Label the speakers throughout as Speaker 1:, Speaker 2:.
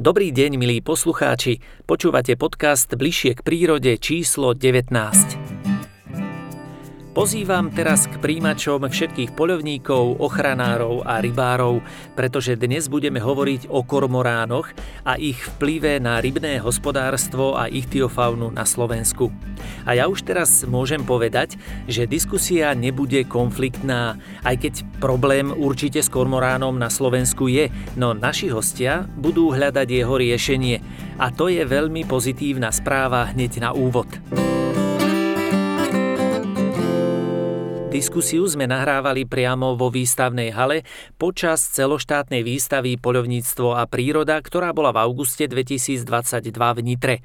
Speaker 1: Dobrý deň, milí poslucháči. Počúvate podcast Bližšie k prírode číslo 19. Pozývam teraz k príjimačom všetkých poľovníkov, ochranárov a rybárov, pretože dnes budeme hovoriť o kormoránoch a ich vplyve na rybné hospodárstvo a ichtiofaunu na Slovensku. A ja už teraz môžem povedať, že diskusia nebude konfliktná, aj keď problém určite s kormoránom na Slovensku je, no naši hostia budú hľadať jeho riešenie. A to je veľmi pozitívna správa hneď na úvod. Diskusiu sme nahrávali priamo vo výstavnej hale počas celoštátnej výstavy Poľovníctvo a príroda, ktorá bola v auguste 2022 v Nitre.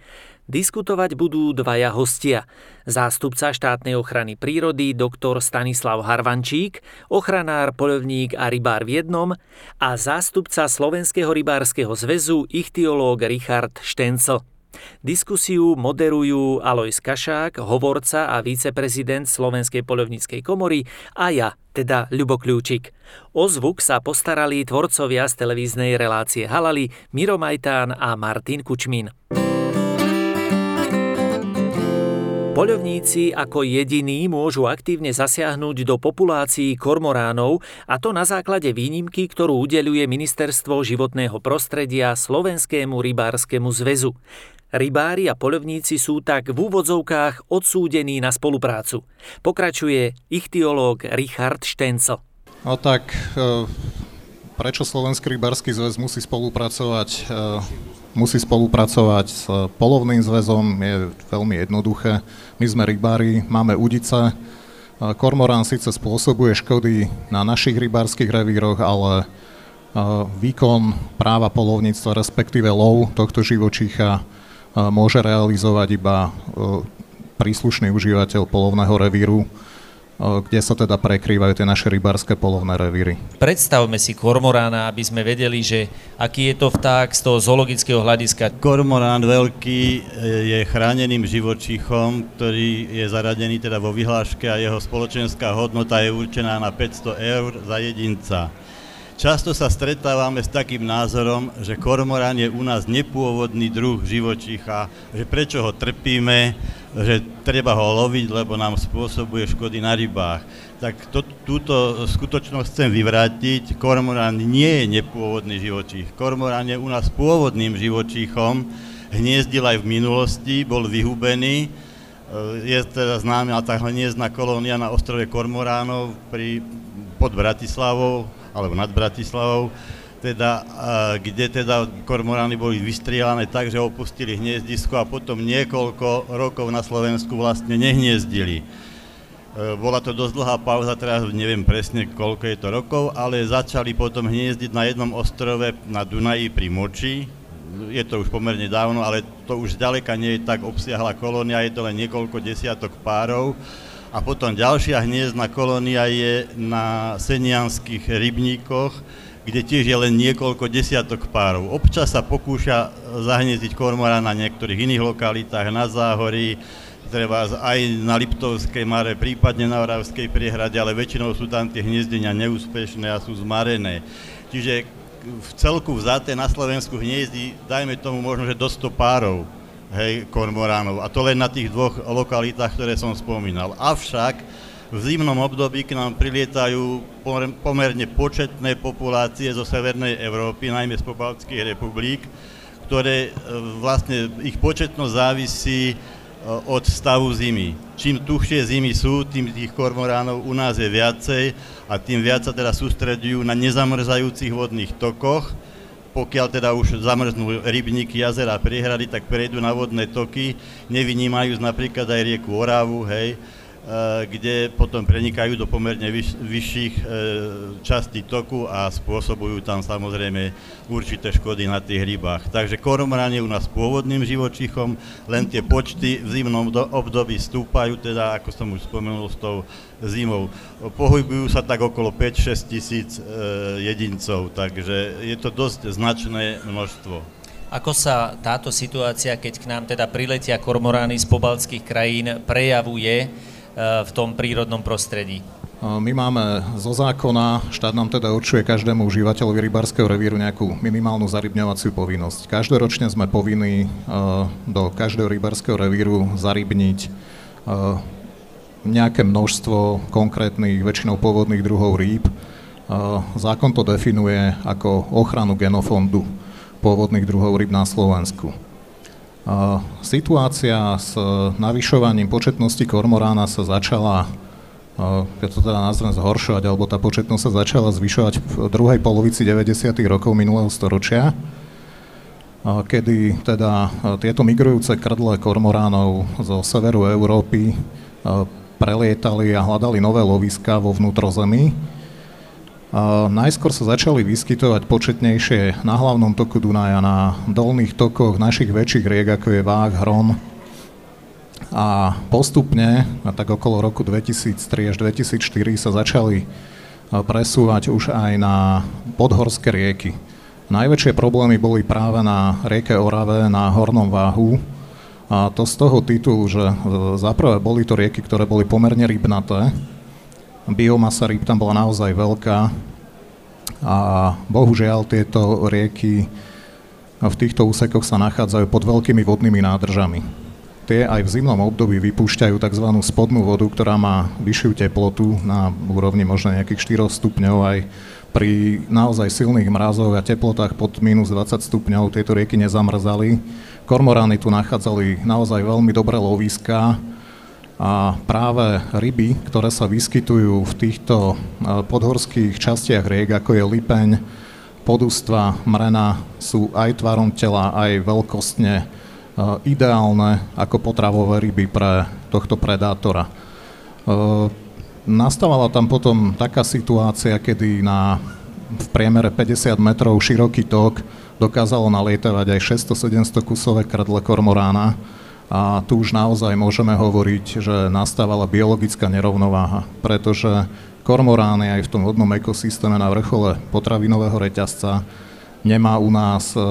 Speaker 1: Diskutovať budú dvaja hostia. Zástupca štátnej ochrany prírody doktor Stanislav Harvančík, ochranár, poľovník a rybár v jednom a zástupca Slovenského rybárskeho zväzu ichtiológ Richard Štencel. Diskusiu moderujú Alois Kašák, hovorca a viceprezident Slovenskej polovníckej komory a ja, teda Ľubo Kľúčik. O zvuk sa postarali tvorcovia z televíznej relácie Halali, Miro Majtán a Martin Kučmín. Poľovníci ako jediní môžu aktívne zasiahnuť do populácií kormoránov a to na základe výnimky, ktorú udeluje Ministerstvo životného prostredia Slovenskému rybárskému zväzu. Rybári a poľovníci sú tak v úvodzovkách odsúdení na spoluprácu. Pokračuje ichtiológ Richard Štencel.
Speaker 2: No tak, e, prečo Slovenský rybársky zväz musí spolupracovať, e, musí spolupracovať s polovným zväzom je veľmi jednoduché. My sme rybári, máme udice, e, Kormorán síce spôsobuje škody na našich rybárskych revíroch, ale výkon práva polovníctva, respektíve lov tohto živočícha môže realizovať iba príslušný užívateľ polovného revíru, kde sa teda prekrývajú tie naše rybárske polovné revíry.
Speaker 1: Predstavme si kormorána, aby sme vedeli, že aký je to vták z toho zoologického hľadiska.
Speaker 3: Kormorán veľký e, je chráneným živočíchom, ktorý je zaradený teda vo vyhláške a jeho spoločenská hodnota je určená na 500 eur za jedinca. Často sa stretávame s takým názorom, že kormorán je u nás nepôvodný druh živočícha, že prečo ho trpíme, že treba ho loviť, lebo nám spôsobuje škody na rybách. Tak to, túto skutočnosť chcem vyvrátiť. Kormorán nie je nepôvodný živočích. Kormorán je u nás pôvodným živočíchom, hniezdil aj v minulosti, bol vyhubený, je teda známa tá hniezdna kolónia na ostrove Kormoránov pri, pod Bratislavou, alebo nad Bratislavou, teda, kde teda kormorány boli vystrielané tak, že opustili hniezdisko a potom niekoľko rokov na Slovensku vlastne nehniezdili. E, bola to dosť dlhá pauza, teraz neviem presne, koľko je to rokov, ale začali potom hniezdiť na jednom ostrove na Dunaji pri Moči. Je to už pomerne dávno, ale to už ďaleka nie je tak obsiahla kolónia, je to len niekoľko desiatok párov a potom ďalšia hniezdna kolónia je na senianských rybníkoch, kde tiež je len niekoľko desiatok párov. Občas sa pokúša zahniezdiť kormora na niektorých iných lokalitách, na Záhorí, treba aj na Liptovskej mare, prípadne na Oravskej priehrade, ale väčšinou sú tam tie hniezdenia neúspešné a sú zmarené. Čiže v celku vzaté na Slovensku hniezdi, dajme tomu možno, že do 100 párov hej, kormoránov. A to len na tých dvoch lokalitách, ktoré som spomínal. Avšak v zimnom období k nám prilietajú pomerne početné populácie zo Severnej Európy, najmä z pobaltských republik, ktoré e, vlastne, ich početnosť závisí e, od stavu zimy. Čím tuchšie zimy sú, tým tých kormoránov u nás je viacej a tým viac sa teda sústredujú na nezamrzajúcich vodných tokoch, pokiaľ teda už zamrznú rybníky, jazera, priehrady, tak prejdú na vodné toky, nevynímajú napríklad aj rieku Oravu, hej, kde potom prenikajú do pomerne vyš, vyšších e, častí toku a spôsobujú tam samozrejme určité škody na tých rybách. Takže kormorán je u nás pôvodným živočíchom, len tie počty v zimnom do, období stúpajú, teda ako som už spomenul s tou zimou. Pohybujú sa tak okolo 5-6 tisíc e, jedincov, takže je to dosť značné množstvo.
Speaker 1: Ako sa táto situácia, keď k nám teda priletia kormorány z pobaltských krajín, prejavuje v tom prírodnom prostredí?
Speaker 2: My máme zo zákona, štát nám teda určuje každému užívateľovi rybárskeho revíru nejakú minimálnu zarybňovaciu povinnosť. Každoročne sme povinní do každého rybárskeho revíru zarybniť nejaké množstvo konkrétnych, väčšinou pôvodných druhov rýb. Zákon to definuje ako ochranu genofondu pôvodných druhov rýb na Slovensku. Situácia s navyšovaním početnosti kormorána sa začala keď to teda nazvem zhoršovať, alebo tá početnosť sa začala zvyšovať v druhej polovici 90. rokov minulého storočia, kedy teda tieto migrujúce krdle kormoránov zo severu Európy prelietali a hľadali nové loviska vo vnútrozemí. Najskôr sa začali vyskytovať početnejšie na hlavnom toku Dunaja, na dolných tokoch našich väčších riek, ako je Váh, Hron, a postupne, tak okolo roku 2003 až 2004 sa začali presúvať už aj na podhorské rieky. Najväčšie problémy boli práve na rieke Orave, na Hornom Váhu. A to z toho titulu, že zaprvé boli to rieky, ktoré boli pomerne rybnaté. Biomasa rýb tam bola naozaj veľká. A bohužiaľ tieto rieky v týchto úsekoch sa nachádzajú pod veľkými vodnými nádržami tie aj v zimnom období vypúšťajú tzv. spodnú vodu, ktorá má vyššiu teplotu na úrovni možno nejakých 4 stupňov aj pri naozaj silných mrazoch a teplotách pod minus 20 stupňov tieto rieky nezamrzali. Kormorány tu nachádzali naozaj veľmi dobré loviska a práve ryby, ktoré sa vyskytujú v týchto e, podhorských častiach riek, ako je lipeň, podustva, mrena, sú aj tvarom tela, aj veľkostne Eh, ideálne ako potravové ryby pre tohto predátora. Eh, nastávala tam potom taká situácia, kedy na v priemere 50 metrov široký tok dokázalo nalietavať aj 600-700 kusové krdle kormorána a tu už naozaj môžeme hovoriť, že nastávala biologická nerovnováha, pretože kormorány aj v tom vodnom ekosystéme na vrchole potravinového reťazca. Nemá u nás e,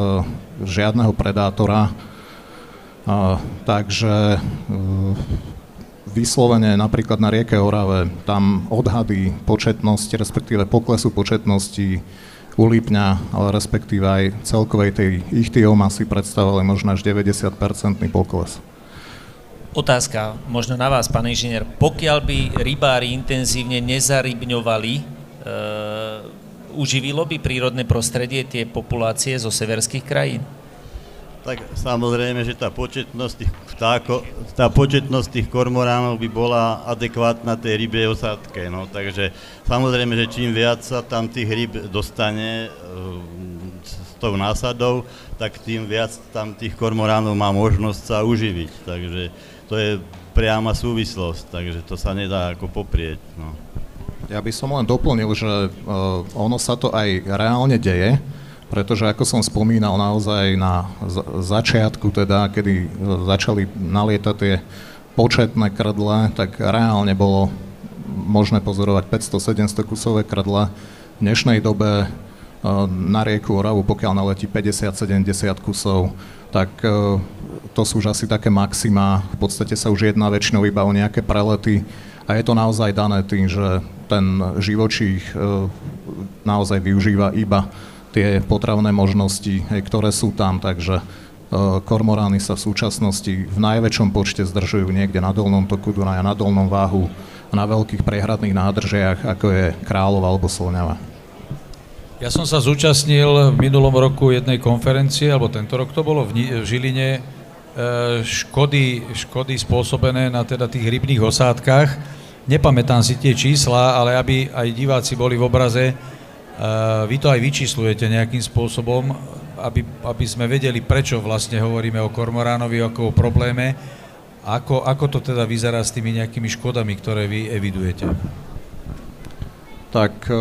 Speaker 2: žiadneho predátora, a, takže e, vyslovene napríklad na rieke Orave, tam odhady početnosti, respektíve poklesu početnosti ulípňa, ale respektíve aj celkovej tej ichtiomasy predstavovali možno až 90-percentný pokles.
Speaker 1: Otázka možno na vás, pán inžinier. Pokiaľ by rybári intenzívne nezarybňovali, e, uživilo by prírodné prostredie tie populácie zo severských krajín?
Speaker 3: Tak samozrejme, že tá početnosť tých vtáko, tá početnosť tých kormoránov by bola adekvátna tej rybej osádke. No, takže samozrejme, že čím viac sa tam tých ryb dostane e, s tou násadou, tak tým viac tam tých kormoránov má možnosť sa uživiť. Takže to je priama súvislosť, takže to sa nedá ako poprieť. No.
Speaker 2: Ja by som len doplnil, že uh, ono sa to aj reálne deje, pretože ako som spomínal naozaj na začiatku, teda, kedy e, začali nalietať tie početné krdle, tak reálne bolo možné pozorovať 500-700 kusové krdle. V dnešnej dobe e, na rieku Oravu, pokiaľ naletí 50-70 kusov, tak e, to sú už asi také maxima. V podstate sa už jedná väčšinou iba o nejaké prelety a je to naozaj dané tým, že ten živočích naozaj využíva iba tie potravné možnosti, hej, ktoré sú tam, takže uh, kormorány sa v súčasnosti v najväčšom počte zdržujú niekde na dolnom toku Dunaja, na dolnom váhu a na veľkých prehradných nádržiach, ako je Králov alebo Slňava.
Speaker 4: Ja som sa zúčastnil v minulom roku jednej konferencie, alebo tento rok to bolo v, v Žiline, e, škody, škody spôsobené na teda tých rybných osádkach. Nepamätám si tie čísla, ale aby aj diváci boli v obraze, vy to aj vyčíslujete nejakým spôsobom, aby, aby sme vedeli, prečo vlastne hovoríme o kormoránovi ako o probléme. Ako, ako to teda vyzerá s tými nejakými škodami, ktoré vy evidujete?
Speaker 2: Tak e,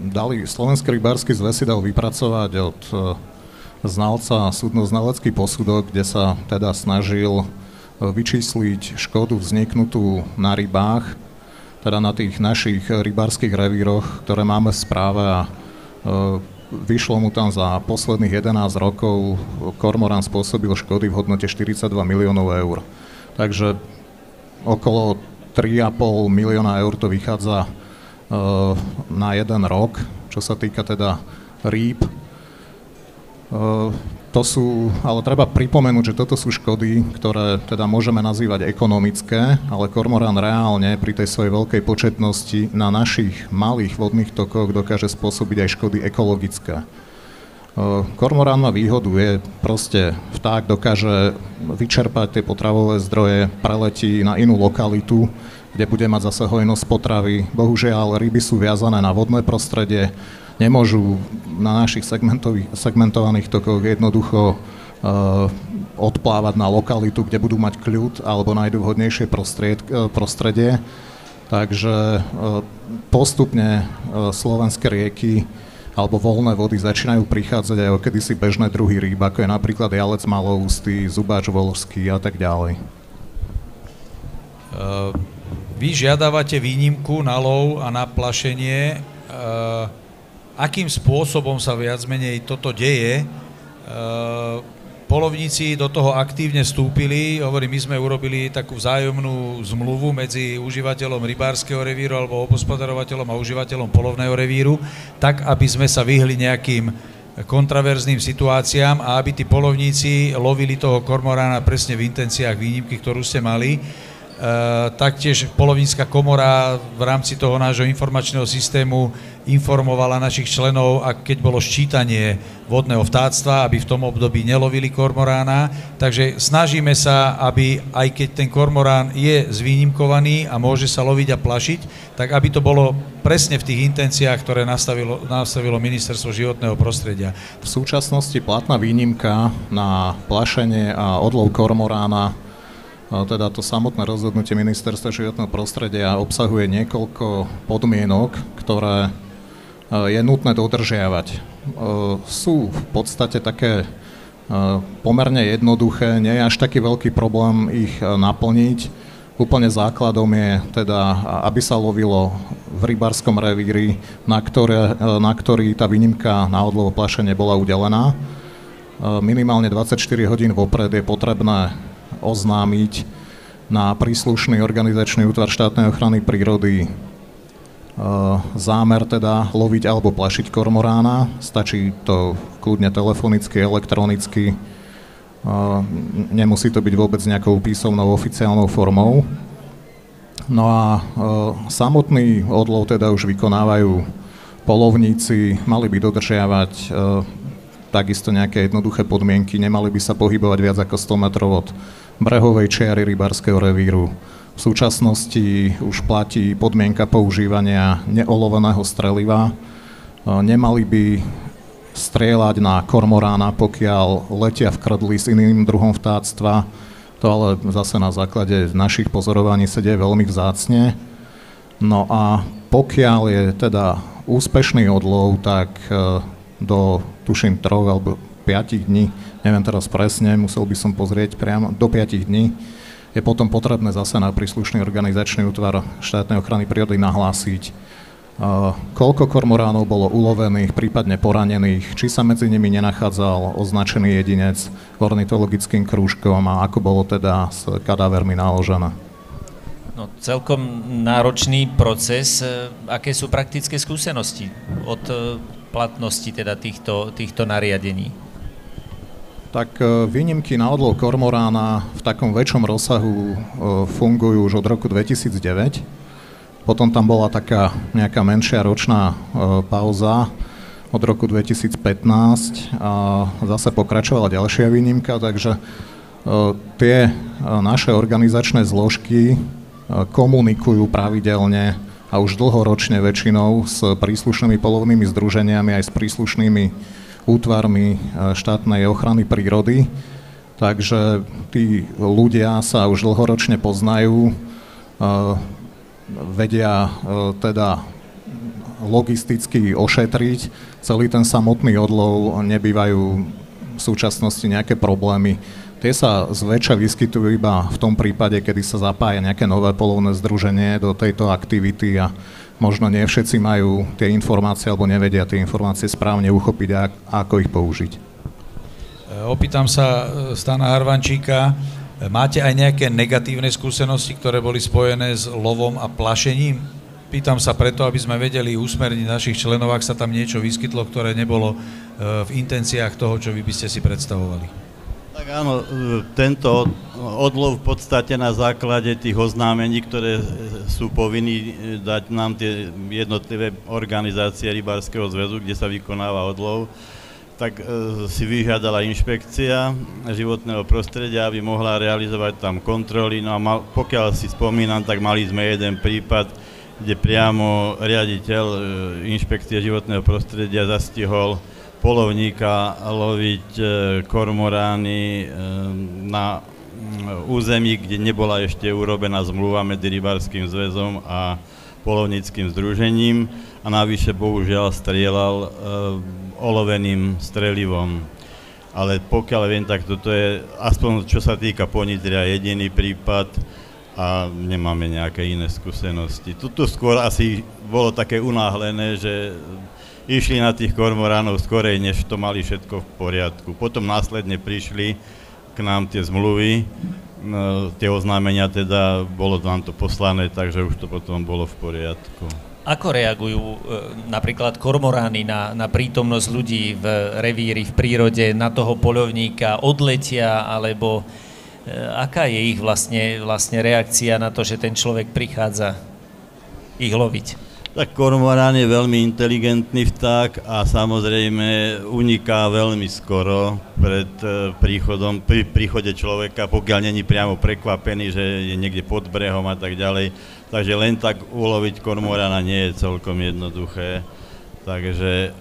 Speaker 2: dali, Slovenský rybársky zväz si dal vypracovať od e, znalca súdno-znalecký posudok, kde sa teda snažil vyčísliť škodu vzniknutú na rybách teda na tých našich rybárskych revíroch, ktoré máme v správe a e, vyšlo mu tam za posledných 11 rokov kormorán spôsobil škody v hodnote 42 miliónov eur. Takže okolo 3,5 milióna eur to vychádza na jeden rok, čo sa týka teda rýb. To sú, ale treba pripomenúť, že toto sú škody, ktoré teda môžeme nazývať ekonomické, ale kormorán reálne pri tej svojej veľkej početnosti na našich malých vodných tokoch dokáže spôsobiť aj škody ekologické. Kormorán má výhodu, je proste vták dokáže vyčerpať tie potravové zdroje, preletí na inú lokalitu, kde bude mať zase hojnosť potravy. Bohužiaľ, ryby sú viazané na vodné prostredie, nemôžu na našich segmentovaných tokoch jednoducho uh, odplávať na lokalitu, kde budú mať kľud alebo nájdu vhodnejšie uh, prostredie. Takže uh, postupne slovenské rieky alebo voľné vody začínajú prichádzať aj o kedysi bežné druhy rýb, ako je napríklad jalec maloústy, zubáč volský a tak ďalej.
Speaker 4: Vy žiadavate výnimku na lov a na plašenie. Akým spôsobom sa viac menej toto deje. E, polovníci do toho aktívne vstúpili, hovorím, my sme urobili takú vzájomnú zmluvu medzi užívateľom rybárskeho revíru alebo obospodarovateľom a užívateľom polovného revíru, tak aby sme sa vyhli nejakým kontraverzným situáciám a aby tí polovníci lovili toho kormorána presne v intenciách výnimky, ktorú ste mali. Uh, taktiež polovnícka komora v rámci toho nášho informačného systému informovala našich členov, a keď bolo ščítanie vodného vtáctva, aby v tom období nelovili kormorána. Takže snažíme sa, aby aj keď ten kormorán je zvýnimkovaný a môže sa loviť a plašiť, tak aby to bolo presne v tých intenciách, ktoré nastavilo, nastavilo Ministerstvo životného prostredia.
Speaker 2: V súčasnosti platná výnimka na plašenie a odlov kormorána teda to samotné rozhodnutie Ministerstva životného prostredia obsahuje niekoľko podmienok, ktoré je nutné dodržiavať. Sú v podstate také pomerne jednoduché, nie je až taký veľký problém ich naplniť. Úplne základom je teda, aby sa lovilo v rybárskom revíri, na, ktoré, na ktorý tá výnimka na odlovo plašenie bola udelená. Minimálne 24 hodín vopred je potrebné oznámiť na príslušný organizačný útvar štátnej ochrany prírody Eh, zámer teda loviť alebo plašiť kormorána. Stačí to kľudne telefonicky, elektronicky. Eh, nemusí to byť vôbec nejakou písomnou oficiálnou formou. No a eh, samotný odlov teda už vykonávajú polovníci, mali by dodržiavať takisto nejaké jednoduché podmienky, nemali by sa pohybovať viac ako 100 metrov od brehovej čiary rybárskeho revíru v súčasnosti už platí podmienka používania neoloveného streliva. E, nemali by strieľať na kormorána, pokiaľ letia v krdli s iným druhom vtáctva. To ale zase na základe našich pozorovaní sa deje veľmi vzácne. No a pokiaľ je teda úspešný odlov, tak e, do tuším troch alebo 5 dní, neviem teraz presne, musel by som pozrieť priamo, do 5 dní je potom potrebné zase na príslušný organizačný útvar štátnej ochrany prírody nahlásiť, koľko kormoránov bolo ulovených, prípadne poranených, či sa medzi nimi nenachádzal označený jedinec ornitologickým krúžkom a ako bolo teda s kadávermi naložené.
Speaker 1: No, celkom náročný proces. E, aké sú praktické skúsenosti od e, platnosti teda týchto, týchto nariadení?
Speaker 2: Tak e, výnimky na odlov kormorána v takom väčšom rozsahu e, fungujú už od roku 2009. Potom tam bola taká nejaká menšia ročná e, pauza od roku 2015 a zase pokračovala ďalšia výnimka, takže tie naše organizačné zložky komunikujú pravidelne a už dlhoročne väčšinou s príslušnými polovnými združeniami aj s príslušnými útvarmi e, štátnej ochrany prírody, takže tí ľudia sa už dlhoročne poznajú, e, vedia e, teda logisticky ošetriť. Celý ten samotný odlov nebývajú v súčasnosti nejaké problémy. Tie sa zväčša vyskytujú iba v tom prípade, kedy sa zapája nejaké nové polovné združenie do tejto aktivity a možno nie všetci majú tie informácie alebo nevedia tie informácie správne uchopiť a ako ich použiť.
Speaker 4: E, opýtam sa e, Stana Harvančíka, Máte aj nejaké negatívne skúsenosti, ktoré boli spojené s lovom a plašením? Pýtam sa preto, aby sme vedeli usmerniť našich členov, ak sa tam niečo vyskytlo, ktoré nebolo e, v intenciách toho, čo vy by ste si predstavovali.
Speaker 3: Tak áno, e, tento odlov v podstate na základe tých oznámení, ktoré sú povinní e, dať nám tie jednotlivé organizácie Rybárskeho zväzu, kde sa vykonáva odlov, tak e, si vyžiadala inšpekcia životného prostredia, aby mohla realizovať tam kontroly. No a mal, pokiaľ si spomínam, tak mali sme jeden prípad, kde priamo riaditeľ e, inšpekcie životného prostredia zastihol polovníka loviť e, kormorány e, na mm, území, kde nebola ešte urobená zmluva medzi Rybárským zväzom a polovníckým združením a navyše bohužiaľ strieľal e, oloveným strelivom. Ale pokiaľ viem, tak toto je, aspoň čo sa týka Ponitria, jediný prípad a nemáme nejaké iné skúsenosti. Tuto skôr asi bolo také unáhlené, že išli na tých kormoránov skorej, než to mali všetko v poriadku. Potom následne prišli k nám tie zmluvy, no, tie oznámenia teda, bolo nám to poslané, takže už to potom bolo v poriadku.
Speaker 1: Ako reagujú e, napríklad kormorány na, na prítomnosť ľudí v revíri, v prírode, na toho poľovníka, odletia, alebo e, aká je ich vlastne, vlastne reakcia na to, že ten človek prichádza ich loviť?
Speaker 3: Tak kormorán je veľmi inteligentný vták a samozrejme uniká veľmi skoro pred e, príchodom, pri príchode človeka, pokiaľ není priamo prekvapený, že je niekde pod brehom a tak ďalej takže len tak uloviť kormorana nie je celkom jednoduché, takže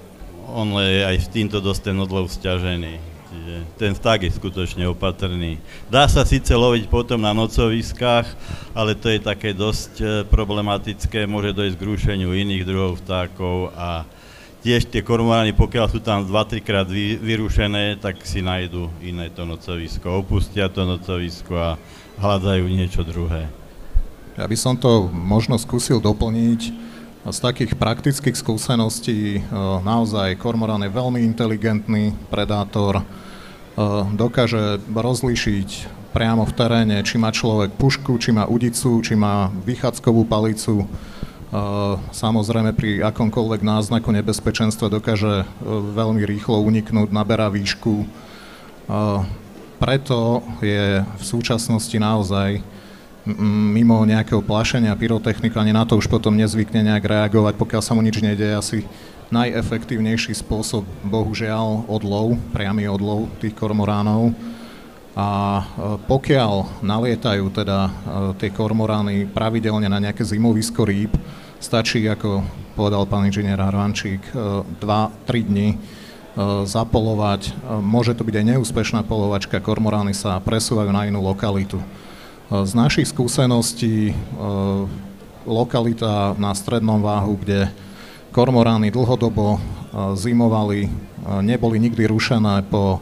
Speaker 3: on je aj s týmto dosť ten odlov stiažený. Čiže ten vták je skutočne opatrný. Dá sa síce loviť potom na nocoviskách, ale to je také dosť e, problematické, môže dojsť k rušeniu iných druhov vtákov a tiež tie kormorány, pokiaľ sú tam 2-3 krát vy, vyrušené, tak si nájdu iné to nocovisko, opustia to nocovisko a hľadajú niečo druhé.
Speaker 2: Ja by som to možno skúsil doplniť. Z takých praktických skúseností e, naozaj kormorán je veľmi inteligentný predátor, e, dokáže rozlišiť priamo v teréne, či má človek pušku, či má udicu, či má vychádzkovú palicu. E, samozrejme pri akomkoľvek náznaku nebezpečenstva dokáže veľmi rýchlo uniknúť, naberá výšku. Preto je v súčasnosti naozaj mimo nejakého plašenia pyrotechnika, ani na to už potom nezvykne nejak reagovať, pokiaľ sa mu nič nedie, asi najefektívnejší spôsob, bohužiaľ, odlov, priamy odlov tých kormoránov. A e, pokiaľ nalietajú teda e, tie kormorány pravidelne na nejaké zimovisko rýb, stačí, ako povedal pán inžinier Harvančík, 2-3 e, dní zapolovať. Môže to byť aj neúspešná polovačka, kormorány sa presúvajú na inú lokalitu. Z našich skúseností e, lokalita na strednom váhu, kde kormorány dlhodobo e, zimovali, e, neboli nikdy rušené po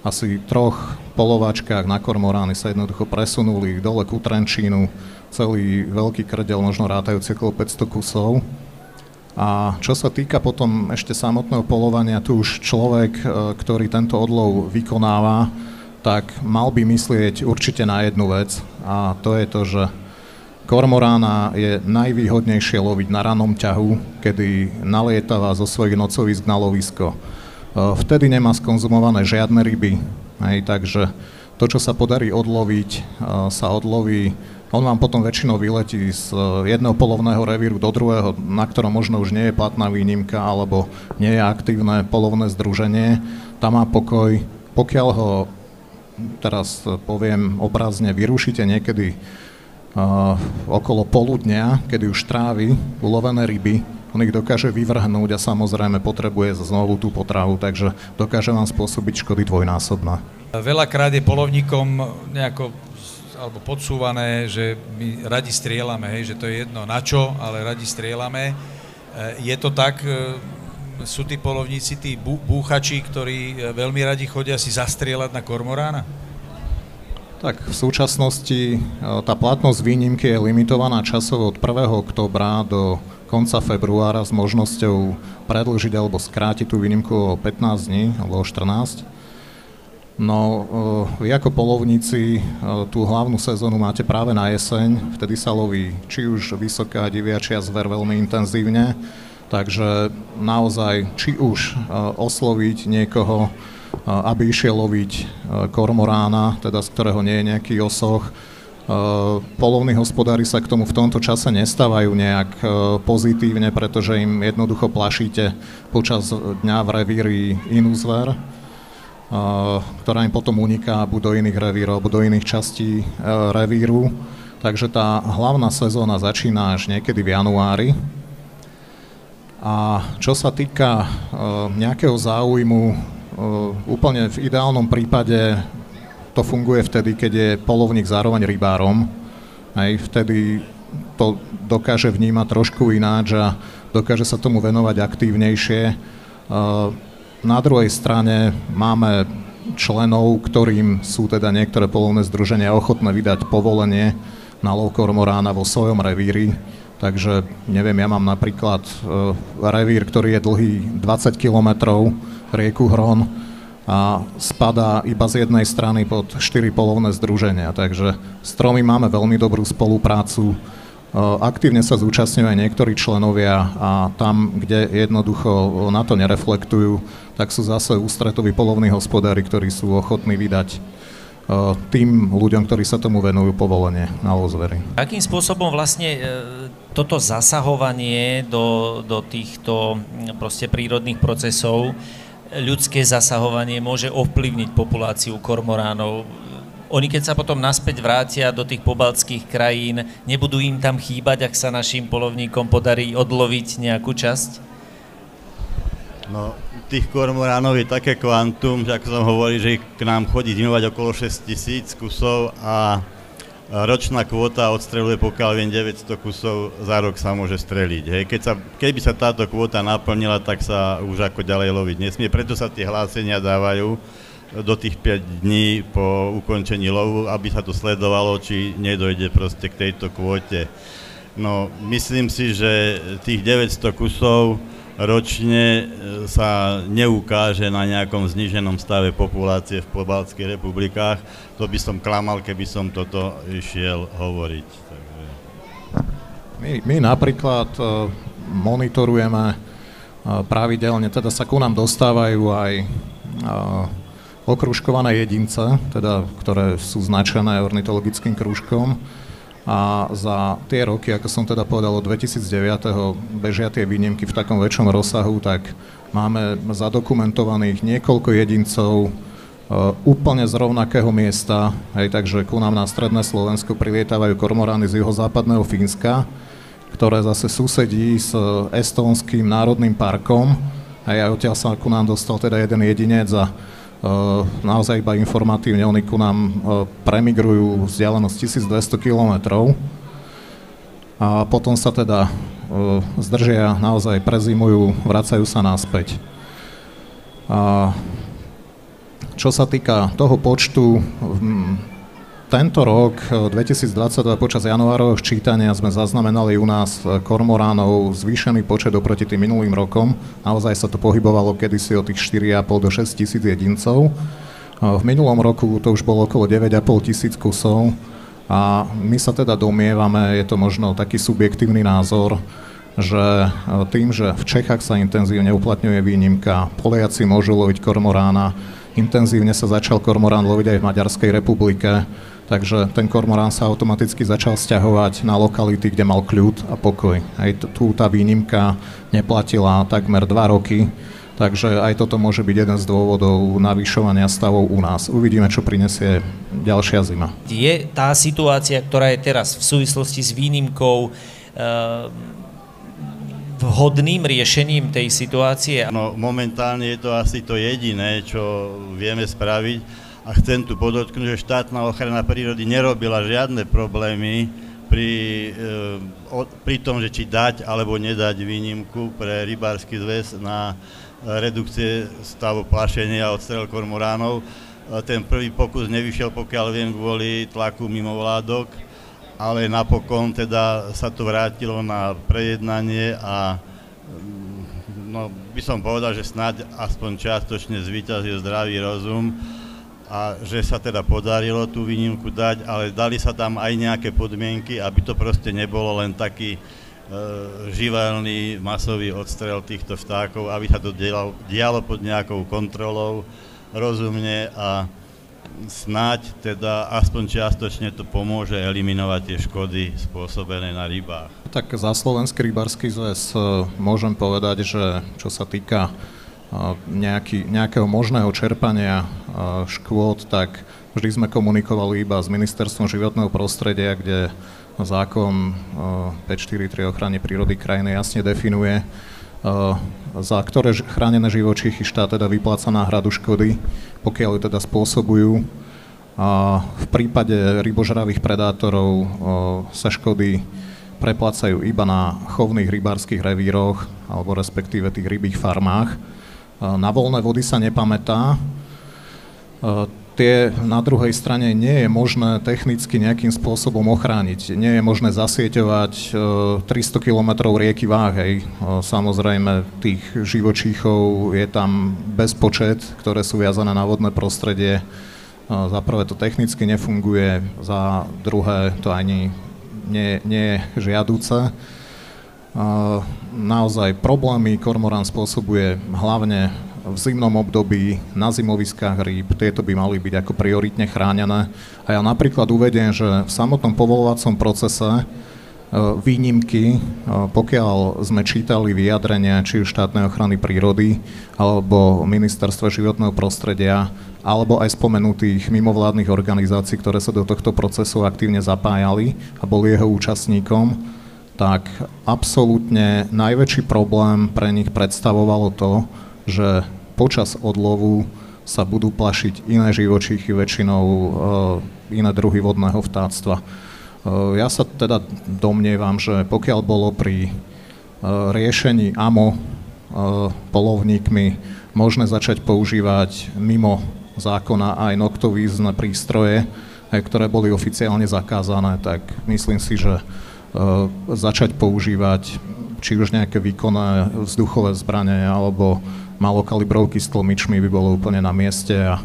Speaker 2: asi troch polovačkách na kormorány sa jednoducho presunuli dole ku Trenčínu, celý veľký krdel, možno rátajúci okolo 500 kusov. A čo sa týka potom ešte samotného polovania, tu už človek, ktorý tento odlov vykonáva, tak mal by myslieť určite na jednu vec a to je to, že kormorána je najvýhodnejšie loviť na ranom ťahu, kedy nalietava zo svojich nocovisk na lovisko. E, vtedy nemá skonzumované žiadne ryby, hej, takže to, čo sa podarí odloviť, e, sa odloví on vám potom väčšinou vyletí z jedného polovného revíru do druhého, na ktorom možno už nie je platná výnimka alebo nie je aktívne polovné združenie. Tam má pokoj. Pokiaľ ho teraz poviem obrazne, vyrušíte niekedy uh, okolo poludnia, kedy už trávi ulovené ryby, on ich dokáže vyvrhnúť a samozrejme potrebuje znovu tú potravu, takže dokáže vám spôsobiť škody dvojnásobné.
Speaker 4: Veľakrát je polovníkom nejako alebo podsúvané, že my radi strieľame, hej, že to je jedno na čo, ale radi strieľame. E, je to tak, e, sú tí polovníci, tí búchači, ktorí e, veľmi radi chodia si zastrieľať na kormorána?
Speaker 2: Tak v súčasnosti e, tá platnosť výnimky je limitovaná časovo od 1. oktobra do konca februára s možnosťou predlžiť alebo skrátiť tú výnimku o 15 dní alebo o 14. No, vy ako polovníci tú hlavnú sezónu máte práve na jeseň, vtedy sa loví či už vysoká diviačia zver veľmi intenzívne, takže naozaj či už osloviť niekoho, aby išiel loviť kormorána, teda z ktorého nie je nejaký osoch, Polovní hospodári sa k tomu v tomto čase nestávajú nejak pozitívne, pretože im jednoducho plašíte počas dňa v revíri inú zver, ktorá im potom uniká buď do iných revírov, alebo do iných častí revíru. Takže tá hlavná sezóna začína až niekedy v januári. A čo sa týka nejakého záujmu, úplne v ideálnom prípade to funguje vtedy, keď je polovník zároveň rybárom. Aj vtedy to dokáže vnímať trošku ináč a dokáže sa tomu venovať aktívnejšie. Na druhej strane máme členov, ktorým sú teda niektoré polovné združenia ochotné vydať povolenie na lov kormorána vo svojom revíri. Takže neviem, ja mám napríklad e, revír, ktorý je dlhý 20 kilometrov, rieku Hron a spadá iba z jednej strany pod 4 polovné združenia. Takže s tromi máme veľmi dobrú spoluprácu Aktívne sa zúčastňujú aj niektorí členovia a tam, kde jednoducho na to nereflektujú, tak sú zase ústretoví polovní hospodári, ktorí sú ochotní vydať tým ľuďom, ktorí sa tomu venujú povolenie na lozvery.
Speaker 1: Akým spôsobom vlastne e, toto zasahovanie do, do týchto proste prírodných procesov, ľudské zasahovanie môže ovplyvniť populáciu kormoránov? Oni keď sa potom naspäť vrátia do tých pobaltských krajín, nebudú im tam chýbať, ak sa našim polovníkom podarí odloviť nejakú časť?
Speaker 3: No, tých kormoránov je také kvantum, že ako som hovoril, že k nám chodí zimovať okolo 6 tisíc kusov a ročná kvóta odstreluje, pokiaľ viem, 900 kusov za rok sa môže streliť. Hej. Keď sa, keby sa táto kvóta naplnila, tak sa už ako ďalej loviť nesmie, preto sa tie hlásenia dávajú do tých 5 dní po ukončení lovu, aby sa to sledovalo, či nedojde proste k tejto kvóte. No, myslím si, že tých 900 kusov ročne e, sa neukáže na nejakom zniženom stave populácie v pobaltských republikách. To by som klamal, keby som toto išiel hovoriť. Takže...
Speaker 2: My, my napríklad e, monitorujeme e, pravidelne, teda sa ku nám dostávajú aj okružkované jedince, teda, ktoré sú značené ornitologickým krúžkom. A za tie roky, ako som teda povedal, od 2009. bežia tie výnimky v takom väčšom rozsahu, tak máme zadokumentovaných niekoľko jedincov uh, úplne z rovnakého miesta, hej, takže ku nám na stredné Slovensko prilietávajú kormorány z juhozápadného Fínska, ktoré zase susedí s Estónským národným parkom, hej, a odtiaľ sa ku nám dostal teda jeden jedinec a naozaj iba informatívne, oni ku nám eh, premigrujú vzdialenosť 1200 km a potom sa teda eh, zdržia, naozaj prezimujú, vracajú sa naspäť. A čo sa týka toho počtu, tento rok, 2022, eh, počas januárového čítania sme zaznamenali u nás eh, kormoránov zvýšený počet oproti tým minulým rokom. Naozaj sa to pohybovalo kedysi od tých 4,5 do 6 tisíc jedincov. Eh, v minulom roku to už bolo okolo 9,5 tisíc kusov a my sa teda domievame, je to možno taký subjektívny názor, že tým, že v Čechách sa intenzívne uplatňuje výnimka, poliaci môžu loviť kormorána, intenzívne sa začal kormorán loviť aj v Maďarskej republike, Takže ten kormorán sa automaticky začal stiahovať na lokality, kde mal kľud a pokoj. Aj tu tá výnimka neplatila takmer dva roky, takže aj toto môže byť jeden z dôvodov navýšovania stavov u nás. Uvidíme, čo prinesie ďalšia zima.
Speaker 1: Je tá situácia, ktorá je teraz v súvislosti s výnimkou, vhodným riešením tej situácie?
Speaker 3: No, momentálne je to asi to jediné, čo vieme spraviť a chcem tu podotknúť, že štátna ochrana prírody nerobila žiadne problémy pri, e, o, pri tom, že či dať alebo nedať výnimku pre rybársky zväz na redukcie stavu plašenia od strel kormoránov. E, ten prvý pokus nevyšiel, pokiaľ viem, kvôli tlaku mimovládok, ale napokon teda sa to vrátilo na prejednanie a mm, no, by som povedal, že snáď aspoň čiastočne zvýťazil zdravý rozum a že sa teda podarilo tú výnimku dať, ale dali sa tam aj nejaké podmienky, aby to proste nebolo len taký e, živelný masový odstrel týchto vtákov, aby sa to dialo, dialo pod nejakou kontrolou rozumne a snáď teda aspoň čiastočne to pomôže eliminovať tie škody spôsobené na rybách.
Speaker 2: Tak za Slovenský rybarský zväz e, môžem povedať, že čo sa týka nejaký, nejakého možného čerpania škôd, tak vždy sme komunikovali iba s Ministerstvom životného prostredia, kde zákon 543 ochrany prírody krajiny jasne definuje, za ktoré chránené živočichy štát teda vypláca náhradu škody, pokiaľ ju teda spôsobujú. V prípade rybožravých predátorov sa škody preplácajú iba na chovných rybárskych revíroch alebo respektíve tých rybých farmách na voľné vody sa nepamätá. Tie na druhej strane nie je možné technicky nejakým spôsobom ochrániť. Nie je možné zasieťovať 300 km rieky Váhej. Samozrejme, tých živočíchov je tam bezpočet, ktoré sú viazané na vodné prostredie. Za prvé to technicky nefunguje, za druhé to ani nie, nie je žiaduce naozaj problémy kormorán spôsobuje hlavne v zimnom období, na zimoviskách rýb, tieto by mali byť ako prioritne chránené. A ja napríklad uvediem, že v samotnom povolovacom procese e, výnimky, e, pokiaľ sme čítali vyjadrenia či už štátnej ochrany prírody, alebo ministerstva životného prostredia, alebo aj spomenutých mimovládnych organizácií, ktoré sa do tohto procesu aktívne zapájali a boli jeho účastníkom, tak absolútne najväčší problém pre nich predstavovalo to, že počas odlovu sa budú plašiť iné živočíchy, väčšinou e, iné druhy vodného vtáctva. E, ja sa teda domnievam, že pokiaľ bolo pri e, riešení AMO polovníkmi možné začať používať mimo zákona aj noktovízne prístroje, ktoré boli oficiálne zakázané, tak myslím si, že začať používať či už nejaké výkonné vzduchové zbranie alebo malokalibrovky s tlmičmi by bolo úplne na mieste a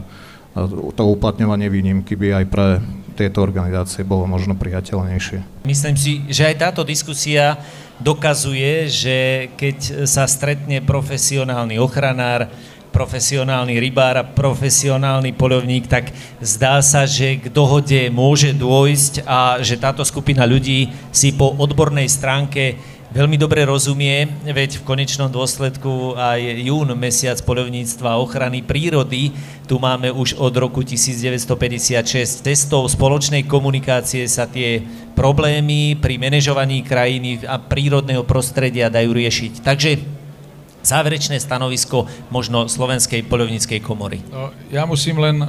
Speaker 2: to uplatňovanie výnimky by aj pre tieto organizácie bolo možno priateľnejšie.
Speaker 1: Myslím si, že aj táto diskusia dokazuje, že keď sa stretne profesionálny ochranár, profesionálny rybár a profesionálny polovník, tak zdá sa, že k dohode môže dôjsť a že táto skupina ľudí si po odbornej stránke veľmi dobre rozumie, veď v konečnom dôsledku aj jún, mesiac polovníctva ochrany prírody, tu máme už od roku 1956 testov spoločnej komunikácie sa tie problémy pri manažovaní krajiny a prírodného prostredia dajú riešiť. Takže záverečné stanovisko možno Slovenskej poľovníckej komory.
Speaker 4: No, ja musím len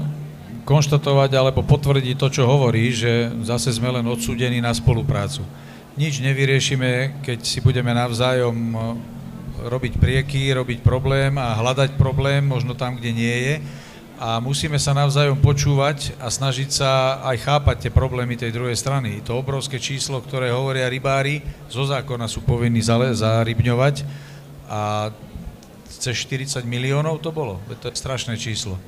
Speaker 4: konštatovať alebo potvrdiť to, čo hovorí, že zase sme len odsúdení na spoluprácu. Nič nevyriešime, keď si budeme navzájom e, robiť prieky, robiť problém a hľadať problém, možno tam, kde nie je. A musíme sa navzájom počúvať a snažiť sa aj chápať tie problémy tej druhej strany. To obrovské číslo, ktoré hovoria rybári, zo zákona sú povinní zarybňovať a cez 40 miliónov to bolo. To je strašné číslo.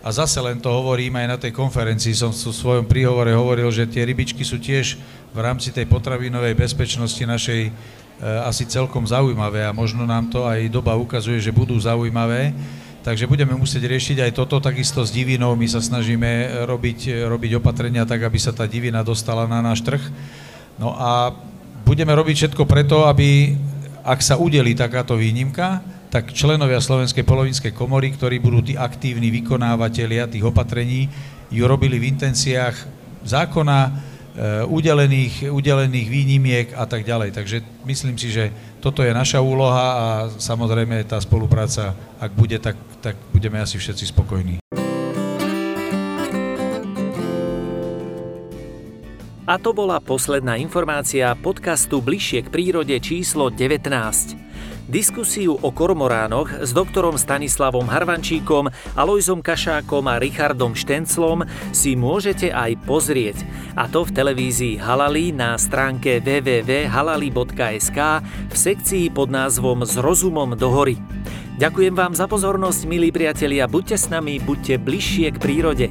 Speaker 4: A zase len to hovorím aj na tej konferencii, som v svojom príhovore hovoril, že tie rybičky sú tiež v rámci tej potravinovej bezpečnosti našej e, asi celkom zaujímavé a možno nám to aj doba ukazuje, že budú zaujímavé. Takže budeme musieť riešiť aj toto, takisto s divinou. My sa snažíme robiť, robiť opatrenia tak, aby sa tá divina dostala na náš trh. No a budeme robiť všetko preto, aby ak sa udeli takáto výnimka, tak členovia Slovenskej polovinskej komory, ktorí budú tí aktívni vykonávateľia tých opatrení, ju robili v intenciách zákona, e, udelených, udelených výnimiek a tak ďalej. Takže myslím si, že toto je naša úloha a samozrejme tá spolupráca, ak bude, tak, tak budeme asi všetci spokojní.
Speaker 1: A to bola posledná informácia podcastu Bližšie k prírode číslo 19. Diskusiu o kormoránoch s doktorom Stanislavom Harvančíkom, Alojzom Kašákom a Richardom Štenclom si môžete aj pozrieť. A to v televízii Halali na stránke www.halali.sk v sekcii pod názvom S rozumom do hory. Ďakujem vám za pozornosť, milí priatelia. Buďte s nami, buďte bližšie k prírode.